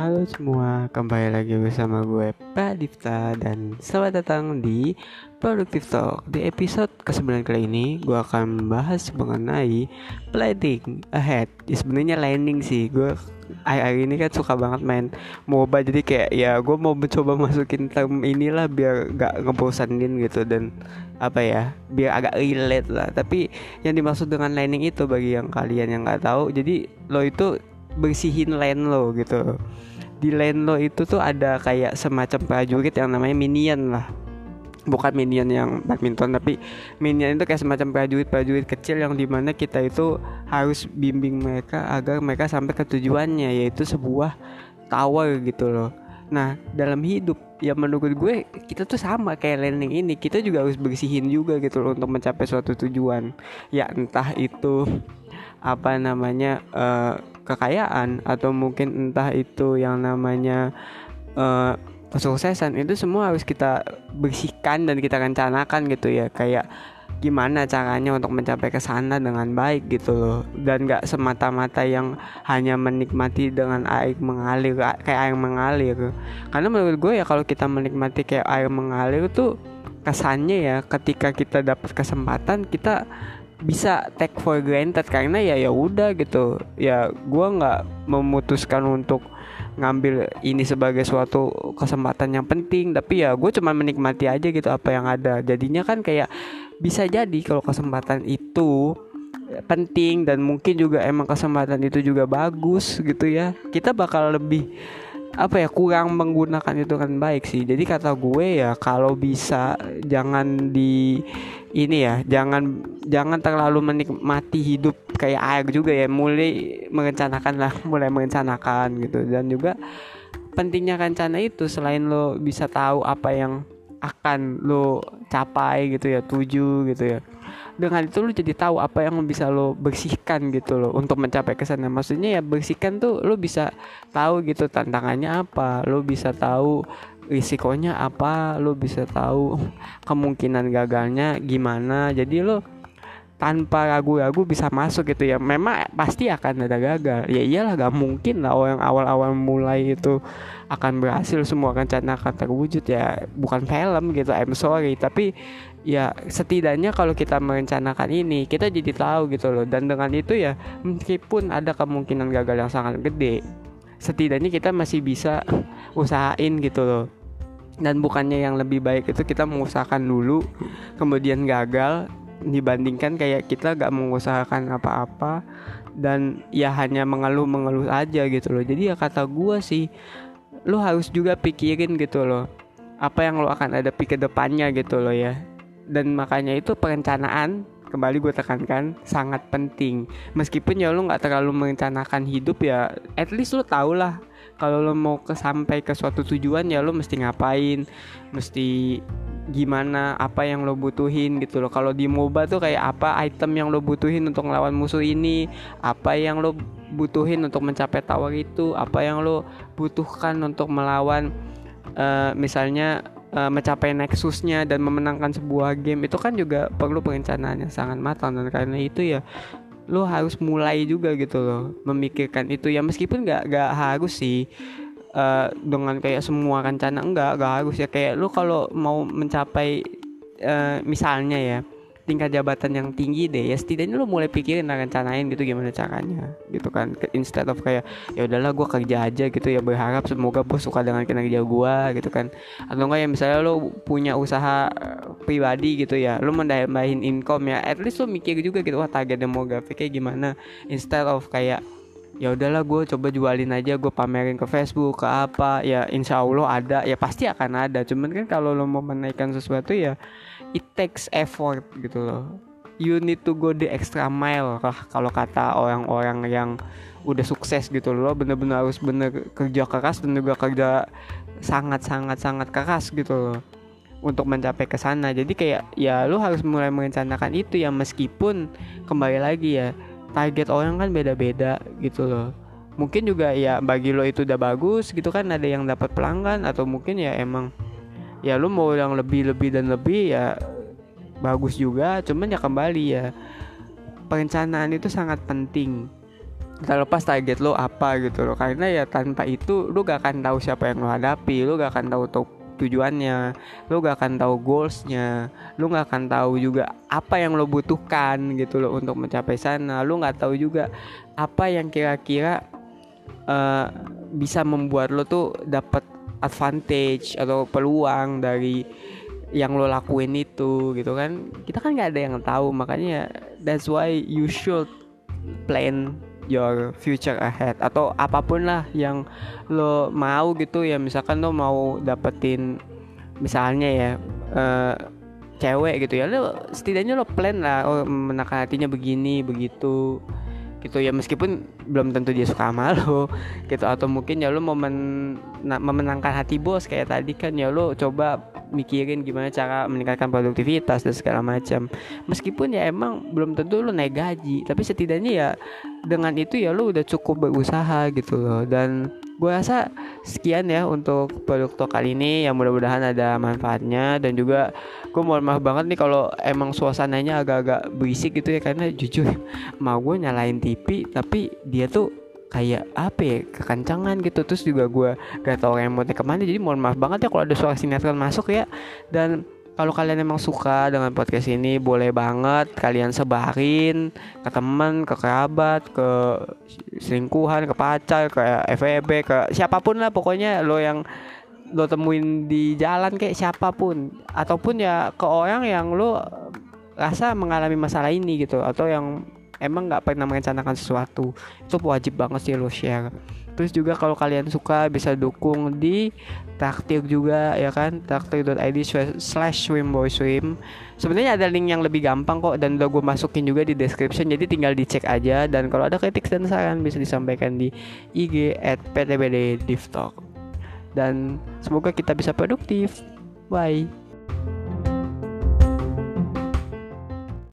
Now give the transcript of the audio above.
Halo semua, kembali lagi bersama gue Pak Difta dan selamat datang di Productive Talk. Di episode ke-9 kali ini gue akan membahas mengenai planning ahead. Ya, sebenarnya landing sih. Gue hari ini kan suka banget main MOBA jadi kayak ya gue mau mencoba masukin term inilah biar gak ngebosanin gitu dan apa ya biar agak relate lah tapi yang dimaksud dengan landing itu bagi yang kalian yang nggak tahu jadi lo itu bersihin lane lo gitu di lane lo itu tuh ada kayak semacam prajurit yang namanya minion lah. Bukan minion yang badminton tapi minion itu kayak semacam prajurit-prajurit kecil yang di mana kita itu harus bimbing mereka agar mereka sampai ke tujuannya yaitu sebuah tower gitu loh. Nah dalam hidup ya menurut gue kita tuh sama kayak landing ini. Kita juga harus bersihin juga gitu loh untuk mencapai suatu tujuan. Ya entah itu apa namanya uh, kekayaan atau mungkin entah itu yang namanya uh, kesuksesan itu semua harus kita bersihkan dan kita rencanakan gitu ya. Kayak gimana caranya untuk mencapai ke sana dengan baik gitu loh. Dan gak semata-mata yang hanya menikmati dengan air mengalir kayak air mengalir. Karena menurut gue ya kalau kita menikmati kayak air mengalir tuh kesannya ya ketika kita dapat kesempatan kita bisa take for granted karena ya ya udah gitu. Ya gue nggak memutuskan untuk ngambil ini sebagai suatu kesempatan yang penting. Tapi ya gue cuma menikmati aja gitu apa yang ada. Jadinya kan kayak bisa jadi kalau kesempatan itu penting dan mungkin juga emang kesempatan itu juga bagus gitu ya. Kita bakal lebih apa ya kurang menggunakan itu kan baik sih. Jadi kata gue ya kalau bisa jangan di ini ya jangan jangan terlalu menikmati hidup kayak air juga ya. Mulai merencanakan lah mulai merencanakan gitu. Dan juga pentingnya rencana itu selain lo bisa tahu apa yang akan lo capai gitu ya tuju gitu ya dengan itu lo jadi tahu apa yang bisa lo bersihkan gitu loh untuk mencapai ke sana maksudnya ya bersihkan tuh lo bisa tahu gitu tantangannya apa lo bisa tahu risikonya apa lo bisa tahu kemungkinan gagalnya gimana. Jadi lo tanpa ragu-ragu bisa masuk gitu ya. Memang pasti akan ada gagal. Ya iyalah gak mungkin lah orang awal-awal mulai itu akan berhasil semua rencana akan terwujud ya. Bukan film gitu I'm sorry. Tapi ya setidaknya kalau kita merencanakan ini kita jadi tahu gitu loh. Dan dengan itu ya meskipun ada kemungkinan gagal yang sangat gede setidaknya kita masih bisa usahain gitu loh. Dan bukannya yang lebih baik itu kita mengusahakan dulu kemudian gagal dibandingkan kayak kita gak mengusahakan apa-apa dan ya hanya mengeluh-mengeluh aja gitu loh. Jadi ya kata gue sih lo harus juga pikirin gitu loh apa yang lo akan ada pikir depannya gitu loh ya dan makanya itu perencanaan kembali gue tekankan sangat penting. Meskipun ya lo nggak terlalu merencanakan hidup ya at least lo tau lah. Kalau lo mau ke sampai ke suatu tujuan ya lo mesti ngapain mesti gimana apa yang lo butuhin gitu loh. Kalau di MOBA tuh kayak apa item yang lo butuhin untuk melawan musuh ini apa yang lo butuhin untuk mencapai tower itu apa yang lo butuhkan untuk melawan uh, misalnya uh, mencapai nexusnya dan memenangkan sebuah game itu kan juga perlu perencanaan yang sangat matang. Dan karena itu ya lo harus mulai juga gitu loh memikirkan itu. Ya meskipun nggak nggak harus sih uh, dengan kayak semua rencana enggak nggak harus ya. Kayak lo kalau mau mencapai uh, misalnya ya tingkat jabatan yang tinggi deh ya setidaknya lu mulai pikirin lah rencanain gitu gimana caranya gitu kan. Instead of kayak ya udahlah gue kerja aja gitu ya berharap semoga bos suka dengan kinerja gue gitu kan. Atau enggak ya misalnya lu punya usaha eh, pribadi gitu ya lu menambahin income ya at least lu mikir juga gitu wah target demografiknya gimana? Instead of kayak ya udahlah gue coba jualin aja gue pamerin ke Facebook ke apa. Ya insya Allah ada. Ya pasti akan ada. Cuman kan kalau lo mau menaikkan sesuatu ya it takes effort gitu loh. You need to go the extra mile lah kalau kata orang-orang yang udah sukses gitu loh. Bener-bener harus bener kerja keras dan juga kerja sangat sangat keras gitu loh untuk mencapai ke sana. Jadi kayak ya lo harus mulai merencanakan itu ya. Meskipun kembali lagi ya target orang kan beda-beda gitu loh. Mungkin juga ya bagi lo itu udah bagus gitu kan ada yang dapat pelanggan atau mungkin ya emang ya lu mau yang lebih lebih dan lebih ya bagus juga cuman ya kembali ya perencanaan itu sangat penting. Terlepas target lo apa gitu loh karena ya tanpa itu lo gak akan tahu siapa yang lo hadapi lo gak akan tahu tujuannya. Lo gak akan tahu goalsnya. Lo gak akan tahu juga apa yang lo butuhkan gitu loh untuk mencapai sana. Lo gak tahu juga apa yang kira-kira uh, bisa membuat lo tuh dapat advantage atau peluang dari yang lo lakuin itu gitu kan. Kita kan nggak ada yang tahu makanya that's why you should plan your future ahead atau apa pun lah yang lo mau gitu ya. Misalkan lo mau dapetin misalnya ya uh, cewek gitu ya lo setidaknya lo plan lah oh menekan hatinya begini begitu gitu ya. Meskipun belum tentu dia suka sama lo gitu atau mungkin ya lo mau men memenangkan hati bos kayak tadi kan ya lo coba mikirin gimana cara meningkatkan produktivitas dan segala macam. Meskipun ya emang belum tentu lo naik gaji tapi setidaknya ya dengan itu ya lo udah cukup berusaha gitu loh. Dan gue rasa sekian ya untuk produk talk kali ini yang mudah-mudahan ada manfaatnya. Dan juga gue mohon maaf banget nih kalau emang suasananya agak-agak berisik gitu ya karena jujur mau gue nyalain TV tapi dia tuh kayak apa ya kekancangan gitu. Terus juga gue gak tau remote ke mana jadi mohon maaf banget ya kalau ada suara sinetron masuk ya. Dan kalau kalian emang suka dengan podcast ini boleh banget kalian sebarin ke teman ke kerabat ke selingkuhan ke pacar ke FEB ke siapa pun lah pokoknya lo yang lo temuin di jalan kayak siapa pun. Ataupun ya ke orang yang lo rasa mengalami masalah ini gitu atau yang emang nggak pernah merencanakan sesuatu. Itu wajib banget sih lo share. Terus juga kalau kalian suka bisa dukung di traktir juga ya kan? Traktir.id slash swim boy swim sebenarnya ada link yang lebih gampang kok dan udah gue masukin juga di description jadi tinggal dicek aja. Dan kalau ada kritik dan saran bisa disampaikan di IG at ptbd dan semoga kita bisa produktif. Bye